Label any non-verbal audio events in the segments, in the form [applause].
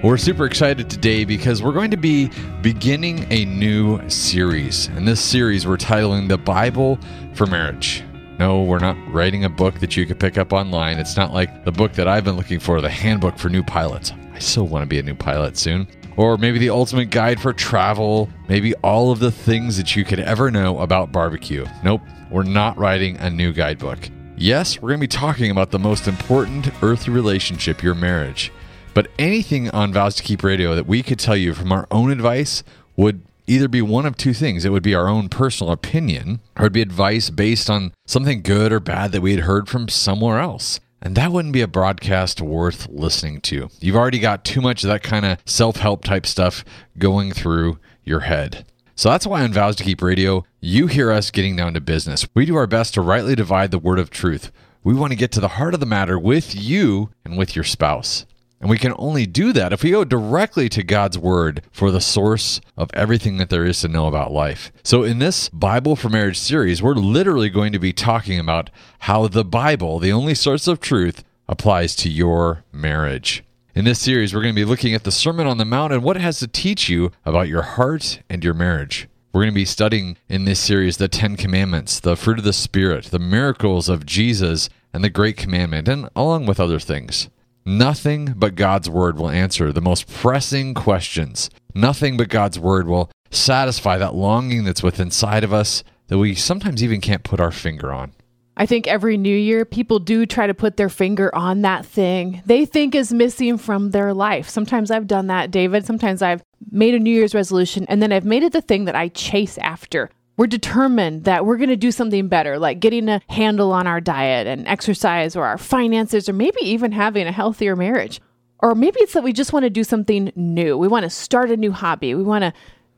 We're super excited today because we're going to be beginning a new series. And this series we're titling The Bible for Marriage. No, we're not writing a book that you could pick up online. It's not like the book that I've been looking for, the handbook for new pilots. I still want to be a new pilot soon. Or maybe the ultimate guide for travel, maybe all of the things that you could ever know about barbecue. Nope, we're not writing a new guidebook. Yes, we're going to be talking about the most important earthly relationship, your marriage. But anything on Vows to Keep Radio that we could tell you from our own advice would either be one of two things. It would be our own personal opinion, or it'd be advice based on something good or bad that we had heard from somewhere else. And that wouldn't be a broadcast worth listening to. You've already got too much of that kind of self help type stuff going through your head. So that's why on Vows to Keep Radio, you hear us getting down to business. We do our best to rightly divide the word of truth. We want to get to the heart of the matter with you and with your spouse. And we can only do that if we go directly to God's Word for the source of everything that there is to know about life. So, in this Bible for Marriage series, we're literally going to be talking about how the Bible, the only source of truth, applies to your marriage. In this series, we're going to be looking at the Sermon on the Mount and what it has to teach you about your heart and your marriage. We're going to be studying in this series the Ten Commandments, the fruit of the Spirit, the miracles of Jesus, and the Great Commandment, and along with other things. Nothing but God's word will answer the most pressing questions. Nothing but God's word will satisfy that longing that's within inside of us that we sometimes even can't put our finger on. I think every new year people do try to put their finger on that thing they think is missing from their life. Sometimes I've done that, David. Sometimes I've made a New Year's resolution and then I've made it the thing that I chase after we're determined that we're going to do something better, like getting a handle on our diet and exercise or our finances, or maybe even having a healthier marriage. Or maybe it's that we just want to do something new. We want to start a new hobby. We want to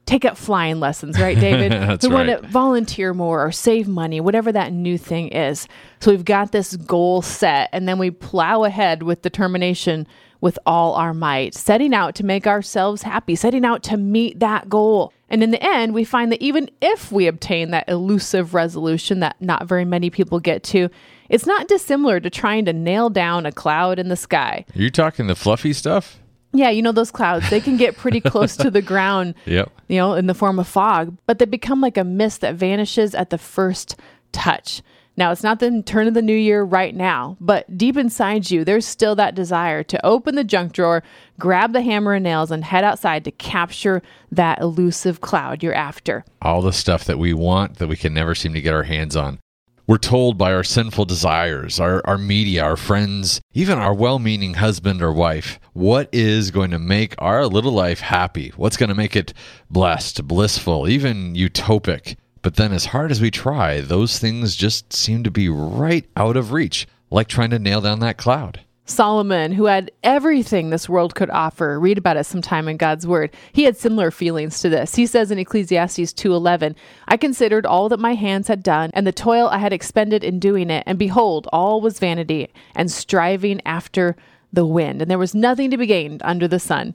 take up flying lessons, right, [laughs] David? That's we right. want to volunteer more or save money, whatever that new thing is. So we've got this goal set, and then we plow ahead with determination with all our might, setting out to make ourselves happy, setting out to meet that goal. And in the end, we find that even if we obtain that elusive resolution that not very many people get to, it's not dissimilar to trying to nail down a cloud in the sky. Are you talking the fluffy stuff? Yeah, you know those clouds, they can get pretty [laughs] close to the ground, Yep. you know, in the form of fog, but they become like a mist that vanishes at the first touch. Now, it's not the turn of the new year right now, but deep inside you, there's still that desire to open the junk drawer, grab the hammer and nails, and head outside to capture that elusive cloud you're after. All the stuff that we want that we can never seem to get our hands on. We're told by our sinful desires, our, our media, our friends, even our well meaning husband or wife, what is going to make our little life happy? What's going to make it blessed, blissful, even utopic? But then, as hard as we try, those things just seem to be right out of reach, like trying to nail down that cloud. Solomon, who had everything this world could offer, read about it sometime in God's word. He had similar feelings to this. He says in Ecclesiastes 2:11, "I considered all that my hands had done and the toil I had expended in doing it, and behold, all was vanity and striving after the wind, and there was nothing to be gained under the sun."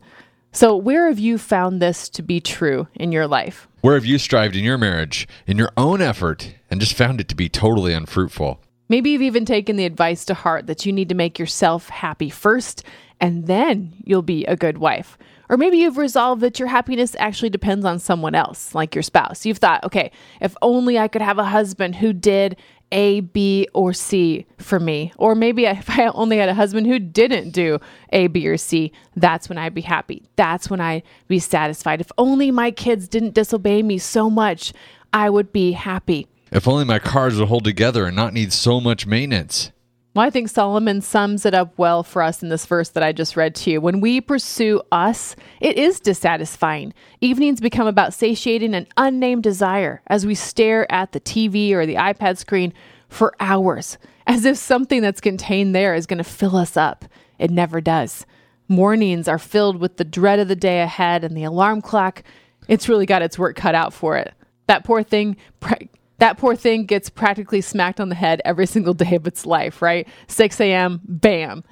So, where have you found this to be true in your life? Where have you strived in your marriage, in your own effort, and just found it to be totally unfruitful? Maybe you've even taken the advice to heart that you need to make yourself happy first, and then you'll be a good wife. Or maybe you've resolved that your happiness actually depends on someone else, like your spouse. You've thought, okay, if only I could have a husband who did A, B, or C for me. Or maybe [laughs] if I only had a husband who didn't do A, B, or C, that's when I'd be happy. That's when I'd be satisfied. If only my kids didn't disobey me so much, I would be happy. If only my cars would hold together and not need so much maintenance. Well, I think Solomon sums it up well for us in this verse that I just read to you. When we pursue us, it is dissatisfying. Evenings become about satiating an unnamed desire as we stare at the TV or the iPad screen for hours, as if something that's contained there is going to fill us up. It never does. Mornings are filled with the dread of the day ahead, and the alarm clock It's really got its work cut out for it. That poor thing. [laughs] Pra- that poor thing gets practically smacked on the head every single day of its life, right? 6 a.m., bam.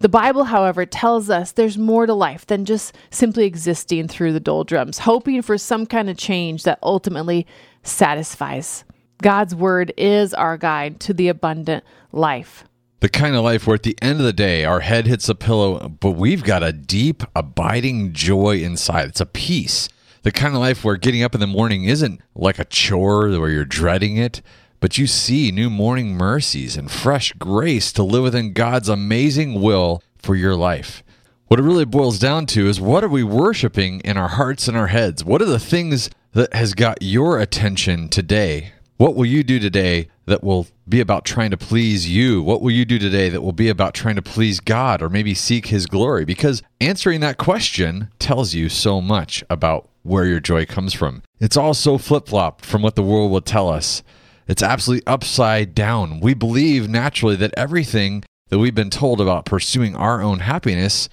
The Bible, however, tells us there's more to life than just simply existing through the doldrums, hoping for some kind of change that ultimately satisfies. God's word is our guide to the abundant life. The kind of life where at the end of the day, our head hits the pillow, but we've got a deep, abiding joy inside. It's a peace. The kind of life where getting up in the morning isn't like a chore where you're dreading it, but you see new morning mercies and fresh grace to live within God's amazing will for your life. What it really boils down to is what are we worshiping in our hearts and our heads? What are the things that has got your attention today? What will you do today that will be about trying to please you? What will you do today that will be about trying to please God or maybe seek His glory? Because answering that question tells you so much about where your joy comes from. It's all so flip flopped from what the world will tell us. It's absolutely upside down. We believe naturally that everything that we've been told about pursuing our own happiness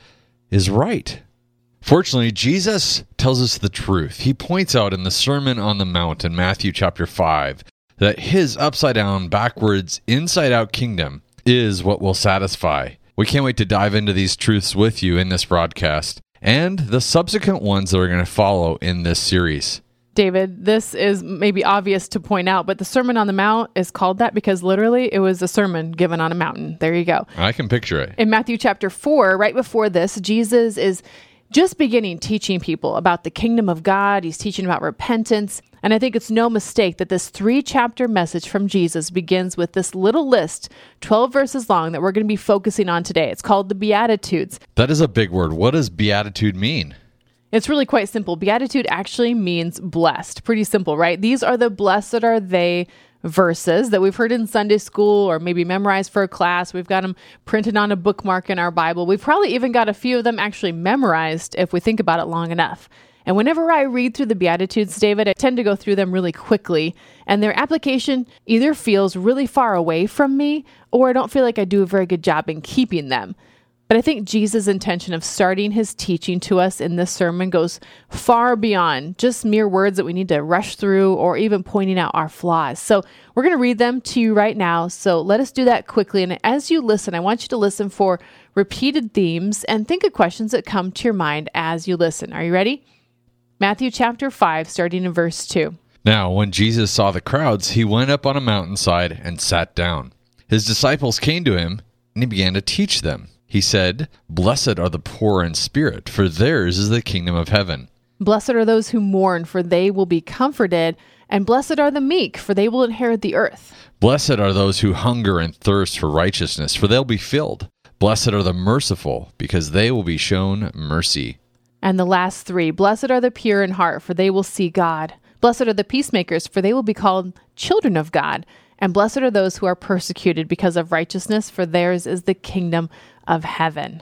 is right. Fortunately, Jesus tells us the truth. He points out in the Sermon on the Mount in Matthew chapter 5 that his upside down, backwards, inside out kingdom is what will satisfy. We can't wait to dive into these truths with you in this broadcast and the subsequent ones that are going to follow in this series. David, this is maybe obvious to point out, but the Sermon on the Mount is called that because literally it was a sermon given on a mountain. There you go. I can picture it. In Matthew chapter 4, right before this, Jesus is just beginning teaching people about the kingdom of God. He's teaching about repentance. And I think it's no mistake that this three chapter message from Jesus begins with this little list, 12 verses long, that we're going to be focusing on today. It's called the Beatitudes. That is a big word. What does beatitude mean? It's really quite simple. Beatitude actually means blessed. Pretty simple, right? These are the blessed are they verses that we've heard in Sunday school or maybe memorized for a class. We've got them printed on a bookmark in our Bible. We've probably even got a few of them actually memorized if we think about it long enough. And whenever I read through the Beatitudes, David, I tend to go through them really quickly, and their application either feels really far away from me or I don't feel like I do a very good job in keeping them. But I think Jesus' intention of starting his teaching to us in this sermon goes far beyond just mere words that we need to rush through or even pointing out our flaws. So we're going to read them to you right now. So let us do that quickly. And as you listen, I want you to listen for repeated themes and think of questions that come to your mind as you listen. Are you ready? Matthew chapter 5, starting in verse 2. Now, when Jesus saw the crowds, he went up on a mountainside and sat down. His disciples came to him, and he began to teach them. He said, Blessed are the poor in spirit, for theirs is the kingdom of heaven. Blessed are those who mourn, for they will be comforted. And blessed are the meek, for they will inherit the earth. Blessed are those who hunger and thirst for righteousness, for they'll be filled. Blessed are the merciful, because they will be shown mercy. And the last three Blessed are the pure in heart, for they will see God. Blessed are the peacemakers, for they will be called children of God. And blessed are those who are persecuted because of righteousness, for theirs is the kingdom of heaven.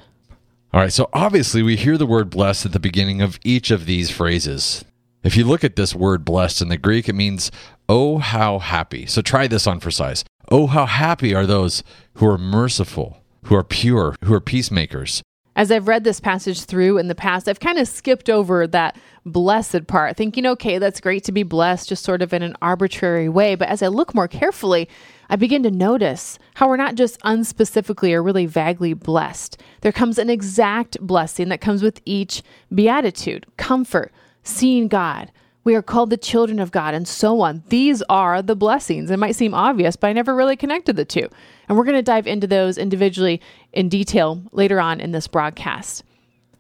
All right, so obviously we hear the word blessed at the beginning of each of these phrases. If you look at this word blessed in the Greek, it means, oh, how happy. So try this on for size. Oh, how happy are those who are merciful, who are pure, who are peacemakers. As I've read this passage through in the past, I've kind of skipped over that blessed part, thinking, okay, that's great to be blessed, just sort of in an arbitrary way. But as I look more carefully, I begin to notice how we're not just unspecifically or really vaguely blessed. There comes an exact blessing that comes with each beatitude, comfort, seeing God. We are called the children of God, and so on. These are the blessings. It might seem obvious, but I never really connected the two. And we're going to dive into those individually in detail later on in this broadcast.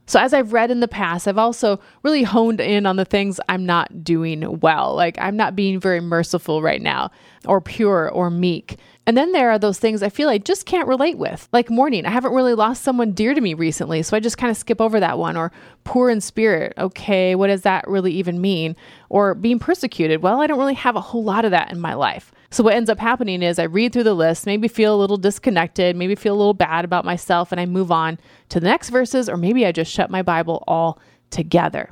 So, as I've read in the past, I've also really honed in on the things I'm not doing well. Like, I'm not being very merciful right now, or pure, or meek. And then there are those things I feel I just can't relate with, like mourning. I haven't really lost someone dear to me recently, so I just kind of skip over that one. Or poor in spirit. Okay, what does that really even mean? Or being persecuted. Well, I don't really have a whole lot of that in my life. So what ends up happening is I read through the list, maybe feel a little disconnected, maybe feel a little bad about myself, and I move on to the next verses, or maybe I just shut my Bible all together.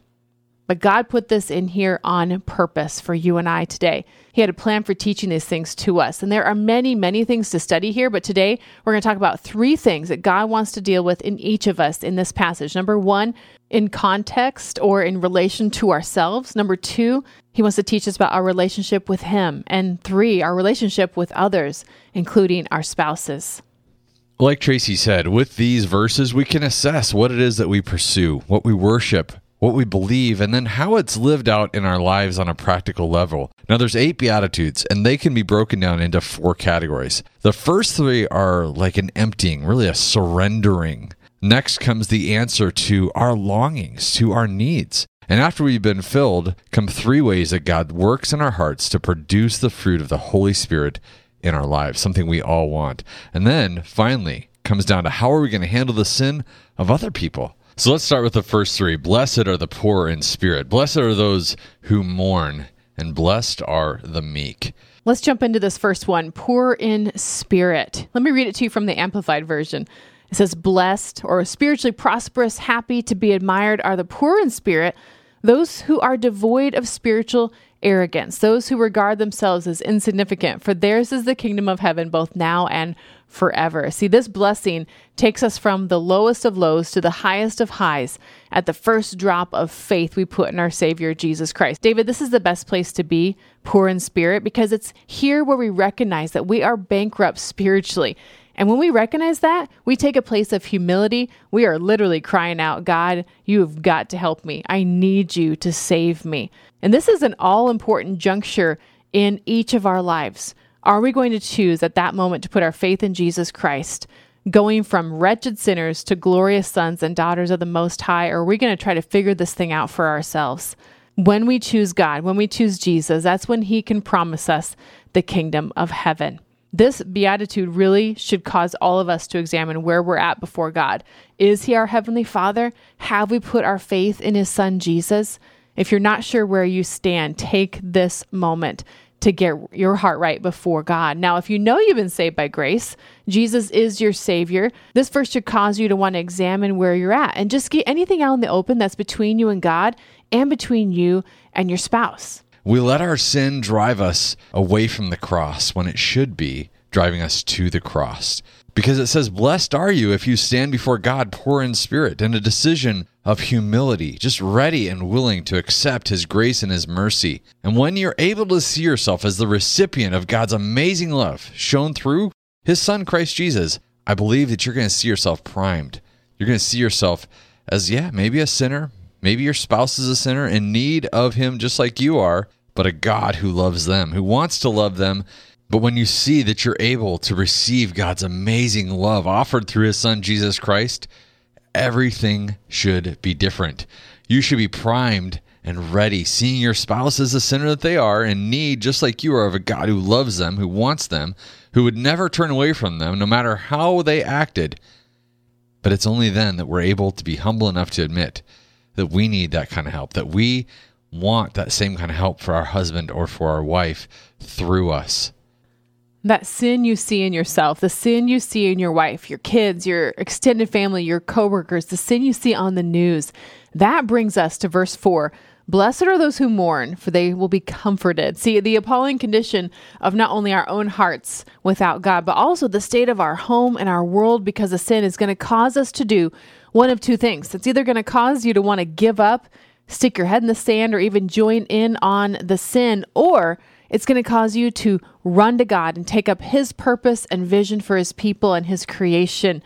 But God put this in here on purpose for you and I today. He had a plan for teaching these things to us. And there are many, many things to study here, but today we're going to talk about three things that God wants to deal with in each of us in this passage. Number one, in context or in relation to ourselves. Number two, he wants to teach us about our relationship with Him. And three, our relationship with others, including our spouses. Like Tracy said, with these verses, we can assess what it is that we pursue, what we worship, what we believe, and then how it's lived out in our lives on a practical level. Now, there's eight Beatitudes, and they can be broken down into four categories. The first three are like an emptying, really a surrendering. Next comes the answer to our longings, to our needs. And after we've been filled, come three ways that God works in our hearts to produce the fruit of the Holy Spirit in our lives, something we all want. And then finally comes down to how are we going to handle the sin of other people? So let's start with the first three. Blessed are the poor in spirit. Blessed are those who mourn, and blessed are the meek. Let's jump into this first one poor in spirit. Let me read it to you from the Amplified Version. It says, Blessed or spiritually prosperous, happy to be admired are the poor in spirit, those who are devoid of spiritual arrogance, those who regard themselves as insignificant, for theirs is the kingdom of heaven both now and forever. See, this blessing takes us from the lowest of lows to the highest of highs at the first drop of faith we put in our Savior, Jesus Christ. David, this is the best place to be, poor in spirit, because it's here where we recognize that we are bankrupt spiritually. And when we recognize that, we take a place of humility. We are literally crying out, God, you have got to help me. I need you to save me. And this is an all important juncture in each of our lives. Are we going to choose at that moment to put our faith in Jesus Christ, going from wretched sinners to glorious sons and daughters of the Most High, or are we going to try to figure this thing out for ourselves? When we choose God, when we choose Jesus, that's when He can promise us the kingdom of heaven. This beatitude really should cause all of us to examine where we're at before God. Is He our Heavenly Father? Have we put our faith in His Son Jesus? If you're not sure where you stand, take this moment to get your heart right before God. Now, if you know you've been saved by grace, Jesus is your Savior, this verse should cause you to want to examine where you're at and just get anything out in the open that's between you and God and between you and your spouse. We let our sin drive us away from the cross when it should be driving us to the cross. Because it says, Blessed are you if you stand before God poor in spirit, in a decision of humility, just ready and willing to accept His grace and His mercy. And when you're able to see yourself as the recipient of God's amazing love shown through His Son, Christ Jesus, I believe that you're going to see yourself primed. You're going to see yourself as, yeah, maybe a sinner. Maybe your spouse is a sinner in need of Him just like you are, but a God who loves them, who wants to love them but when you see that you're able to receive God's amazing love offered through his son Jesus Christ, everything should be different. You should be primed and ready, seeing your spouse as the sinner that they are in need, just like you are, of a God who loves them, who wants them, who would never turn away from them, no matter how they acted. But it's only then that we're able to be humble enough to admit that we need that kind of help, that we want that same kind of help for our husband or for our wife through us. That sin you see in yourself, the sin you see in your wife, your kids, your extended family, your coworkers, the sin you see on the news, that brings us to verse 4. Blessed are those who mourn, for they will be comforted. See, the appalling condition of not only our own hearts without God, but also the state of our home and our world because of sin is going to cause us to do one of two things. It's either going to cause you to want to give up, stick your head in the sand, or even join in on the sin, or it's going to cause you to run to God and take up His purpose and vision for His people and His creation.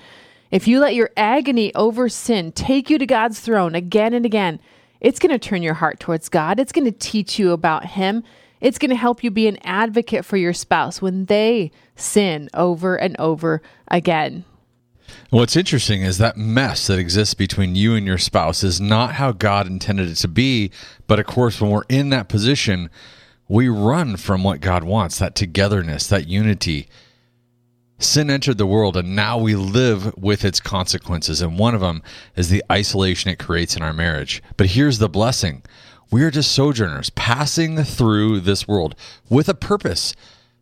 If you let your agony over sin take you to God's throne again and again, it's going to turn your heart towards God. It's going to teach you about Him. It's going to help you be an advocate for your spouse when they sin over and over again. What's interesting is that mess that exists between you and your spouse is not how God intended it to be. But of course, when we're in that position, we run from what God wants that togetherness, that unity. Sin entered the world, and now we live with its consequences. And one of them is the isolation it creates in our marriage. But here's the blessing we are just sojourners passing through this world with a purpose.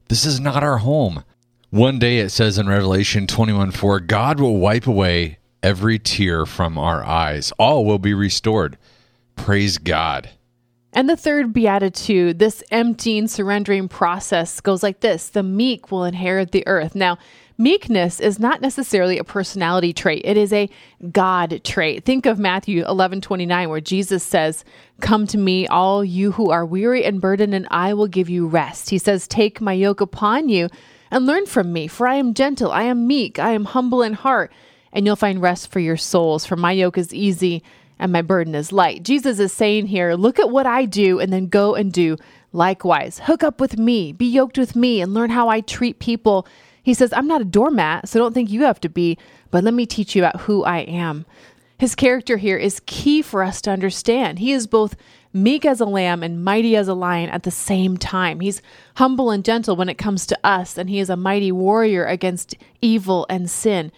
This is not our home. One day it says in Revelation 21 4, God will wipe away every tear from our eyes, all will be restored. Praise God. And the third beatitude, this emptying, surrendering process goes like this the meek will inherit the earth. Now, meekness is not necessarily a personality trait, it is a God trait. Think of Matthew 11 29, where Jesus says, Come to me, all you who are weary and burdened, and I will give you rest. He says, Take my yoke upon you and learn from me, for I am gentle, I am meek, I am humble in heart, and you'll find rest for your souls. For my yoke is easy and my burden is light. Jesus is saying here, look at what I do and then go and do likewise. Hook up with me, be yoked with me, and learn how I treat people. He says, I'm not a doormat, so don't think you have to be, but let me teach you about who I am. His character here is key for us to understand. He is both meek as a lamb and mighty as a lion at the same time. He's humble and gentle when it comes to us, and he is a mighty warrior against evil and sin.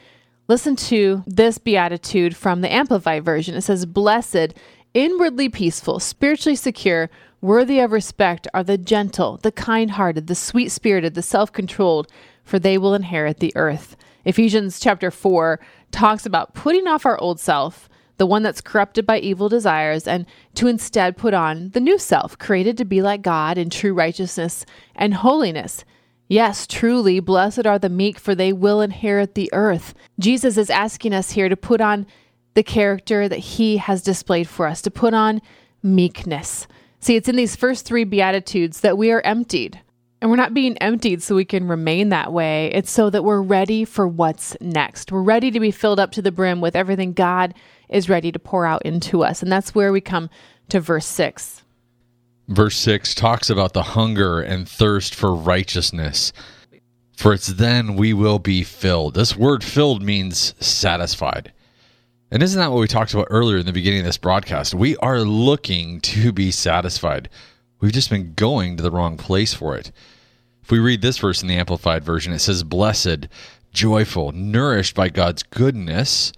Listen to this beatitude from the Amplified version. It says, Blessed, inwardly peaceful, spiritually secure, worthy of respect are the gentle, the kind hearted, the sweet spirited, the self controlled, for they will inherit the earth. Ephesians chapter 4 talks about putting off our old self, the one that's corrupted by evil desires, and to instead put on the new self, created to be like God in true righteousness and holiness. Yes, truly, blessed are the meek, for they will inherit the earth. Jesus is asking us here to put on the character that he has displayed for us, to put on meekness. See, it's in these first three Beatitudes that we are emptied. And we're not being emptied so we can remain that way. It's so that we're ready for what's next. We're ready to be filled up to the brim with everything God is ready to pour out into us. And that's where we come to verse 6 verse 6 talks about the hunger and thirst for righteousness. For it's then we will be filled. This word filled means satisfied. And isn't that what we talked about earlier in the beginning of this broadcast? We are looking to be satisfied. We've just been going to the wrong place for it. If we read this verse in the Amplified Version, it says, Blessed, joyful, nourished by God's goodness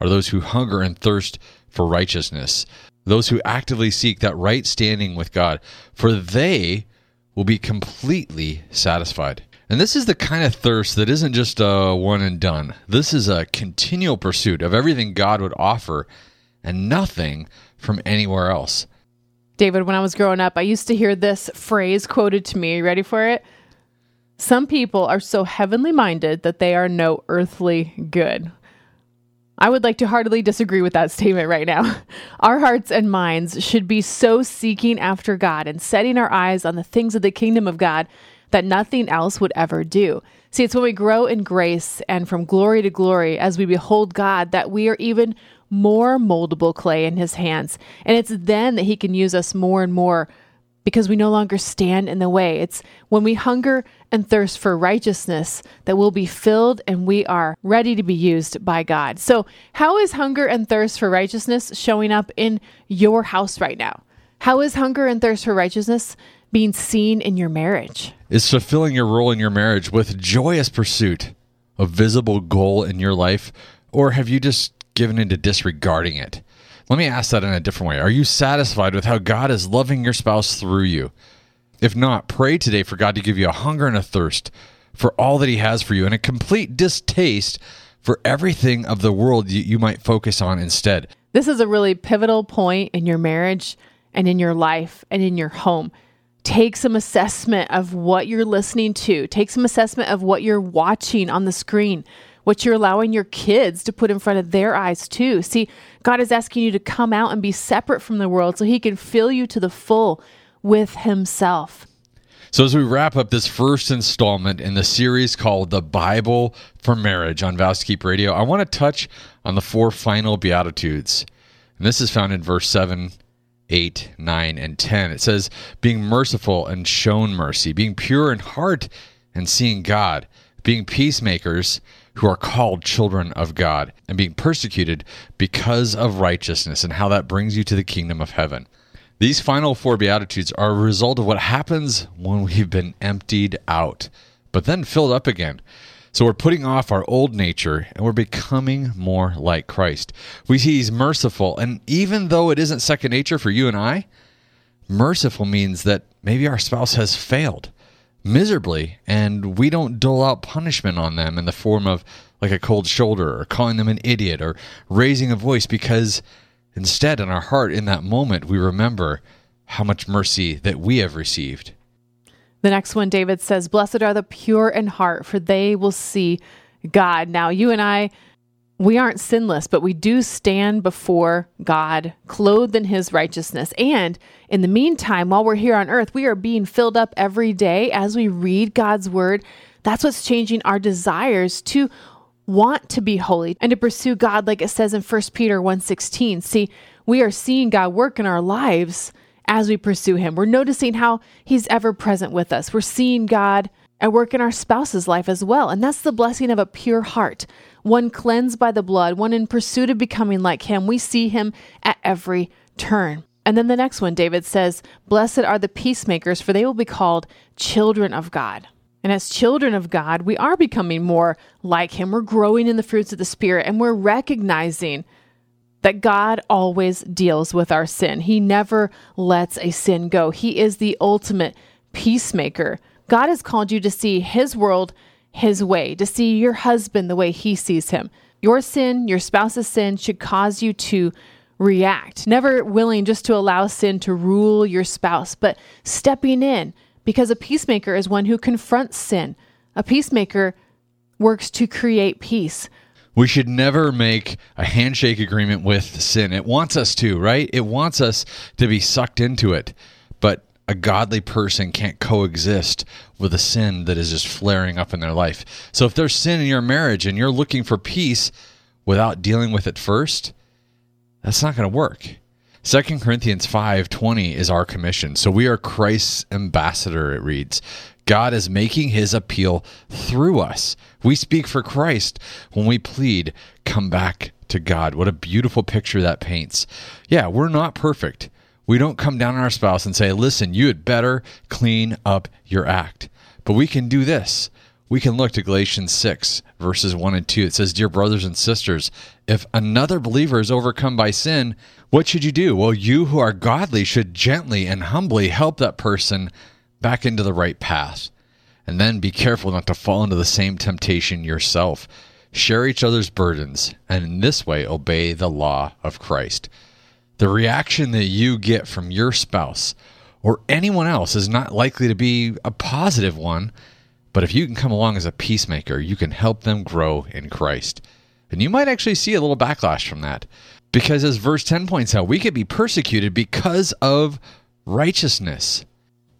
are those who hunger and thirst for righteousness those who actively seek that right standing with God, for they will be completely satisfied. And this is the kind of thirst that isn't just a one and done. This is a continual pursuit of everything God would offer and nothing from anywhere else. David, when I was growing up, I used to hear this phrase quoted to me. ready for it? Some people are so heavenly minded that they are no earthly good. I would like to heartily disagree with that statement right now. [laughs] Our hearts and minds should be so seeking after God and setting our eyes on the things of the kingdom of God that nothing else would ever do. See, it's when we grow in grace and from glory to glory as we behold God that we are even more moldable clay in his hands. And it's then that he can use us more and more because we no longer stand in the way. It's when we hunger and thirst for righteousness that we'll be filled and we are ready to be used by God. So, how is hunger and thirst for righteousness showing up in your house right now? How is hunger and thirst for righteousness being seen in your marriage? Is fulfilling your role in your marriage with joyous pursuit a visible goal in your life, or have you just given into disregarding it? Let me ask that in a different way. Are you satisfied with how God is loving your spouse through you? If not, pray today for God to give you a hunger and a thirst for all that He has for you and a complete distaste for everything of the world you, might focus on instead. This is a really pivotal point in your marriage and in your life and in your home. Take some assessment of what you're listening to, take some assessment of what you're watching on the screen what you're allowing your kids to put in front of their eyes too. See, God is asking you to come out and be separate from the world so he can fill you to the full with himself. So, as we wrap up this first installment in the series called The Bible for Marriage on Vows Keep Radio, I want to touch on the four final Beatitudes. And this is found in verse 7, 8, 9, and 10. It says, Being merciful and shown mercy, being pure in heart and seeing God, being peacemakers who are called children of God and being persecuted because of righteousness and how that brings you to the kingdom of heaven. These final four Beatitudes are a result of what happens when we've been emptied out, but then filled up again. So we're putting off our old nature and we're becoming more like Christ. We see He's merciful, and even though it isn't second nature for you and I, merciful means that maybe our spouse has failed miserably and we don't dole out punishment on them in the form of like a cold shoulder or calling them an idiot or raising a voice because Instead, in our heart, in that moment, we remember how much mercy that we have received. The next one, David says, Blessed are the pure in heart, for they will see God. Now, you and I, we aren't sinless, but we do stand before God, clothed in his righteousness. And in the meantime, while we're here on earth, we are being filled up every day as we read God's word. That's what's changing our desires to want to be holy and to pursue God like it says in 1 Peter 1:16. See, we are seeing God work in our lives as we pursue him. We're noticing how he's ever present with us. We're seeing God at work in our spouse's life as well. And that's the blessing of a pure heart, one cleansed by the blood, one in pursuit of becoming like him. We see him at every turn. And then the next one, David says, Blessed are the peacemakers, for they will be called children of God. And as children of God, we are becoming more like him. We're growing in the fruits of the Spirit, and we're recognizing that God always deals with our sin. He never lets a sin go. He is the ultimate peacemaker. God has called you to see His world His way, to see your husband the way He sees him. Your sin, your spouse's sin, should cause you to react, never willing just to allow sin to rule your spouse, but stepping in because a peacemaker is one who confronts sin. A peacemaker works to create peace. We should never make a handshake agreement with sin. It wants us to, right? It wants us to be sucked into it. But a godly person can't coexist with a sin that is just flaring up in their life. So if there's sin in your marriage and you're looking for peace without dealing with it first, that's not going to work. 2 Corinthians 5:20 is our commission. So we are Christ's ambassador it reads. God is making his appeal through us. We speak for Christ when we plead, come back to God. What a beautiful picture that paints. Yeah, we're not perfect. We don't come down on our spouse and say, listen, you had better clean up your act. But we can do this. We can look to Galatians 6, verses 1 and 2. It says, Dear brothers and sisters, if another believer is overcome by sin, what should you do? Well, you who are godly should gently and humbly help that person back into the right path. And then be careful not to fall into the same temptation yourself. Share each other's burdens, and in this way obey the law of Christ. The reaction that you get from your spouse or anyone else is not likely to be a positive one, but if you can come along as a peacemaker, you can help them grow in Christ. And you might actually see a little backlash from that. Because as verse 10 points out, we could be persecuted because of righteousness.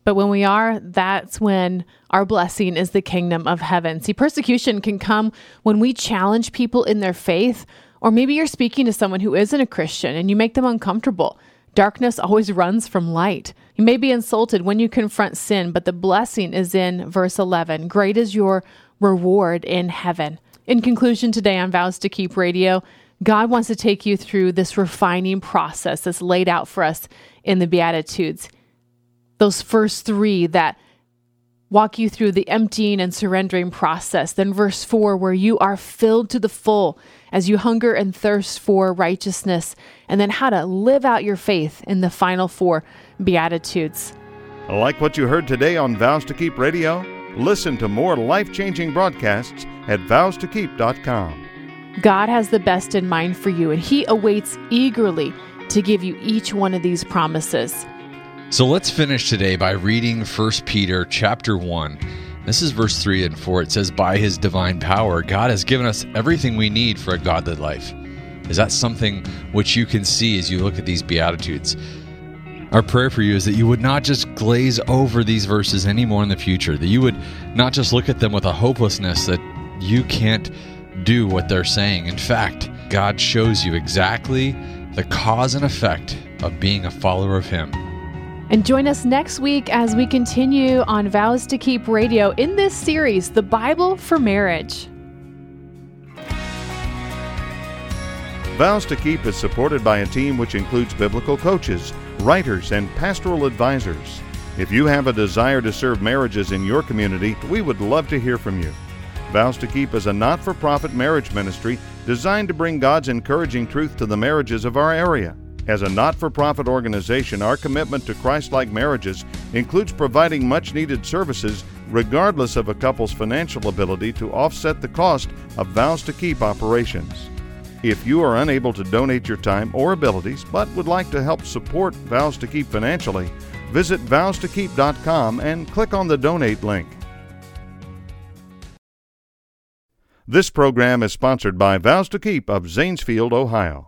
But when we are, that's when our blessing is the kingdom of heaven. See, persecution can come when we challenge people in their faith, or maybe you're speaking to someone who isn't a Christian and you make them uncomfortable. Darkness always runs from light. You may be insulted when you confront sin, but the blessing is in verse 11. Great is your reward in heaven. In conclusion, today on Vows to Keep Radio, God wants to take you through this refining process that's laid out for us in the Beatitudes those first three that walk you through the emptying and surrendering process. Then, verse 4, where you are filled to the full as you hunger and thirst for righteousness. And then, how to live out your faith in the final four Beatitudes. Like what you heard today on Vows to Keep Radio? Listen to more life changing broadcasts at vowstokeep.com. God has the best in mind for you, and He awaits eagerly to give you each one of these promises. So let's finish today by reading 1 Peter chapter 1. This is verse 3 and 4. It says, By his divine power, God has given us everything we need for a godly life. Is that something which you can see as you look at these Beatitudes? Our prayer for you is that you would not just glaze over these verses anymore in the future, that you would not just look at them with a hopelessness that you can't do what they're saying. In fact, God shows you exactly the cause and effect of being a follower of Him. And join us next week as we continue on Vows to Keep Radio in this series, The Bible for Marriage. Vows to Keep is supported by a team which includes biblical coaches, writers, and pastoral advisors. If you have a desire to serve marriages in your community, we would love to hear from you. Vows to Keep is a not for profit marriage ministry designed to bring God's encouraging truth to the marriages of our area. As a not for profit organization, our commitment to Christ like marriages includes providing much needed services regardless of a couple's financial ability to offset the cost of vows to keep operations. If you are unable to donate your time or abilities but would like to help support Vows to Keep financially, visit vowstokeep.com and click on the donate link. This program is sponsored by Vows to Keep of Zanesfield, Ohio.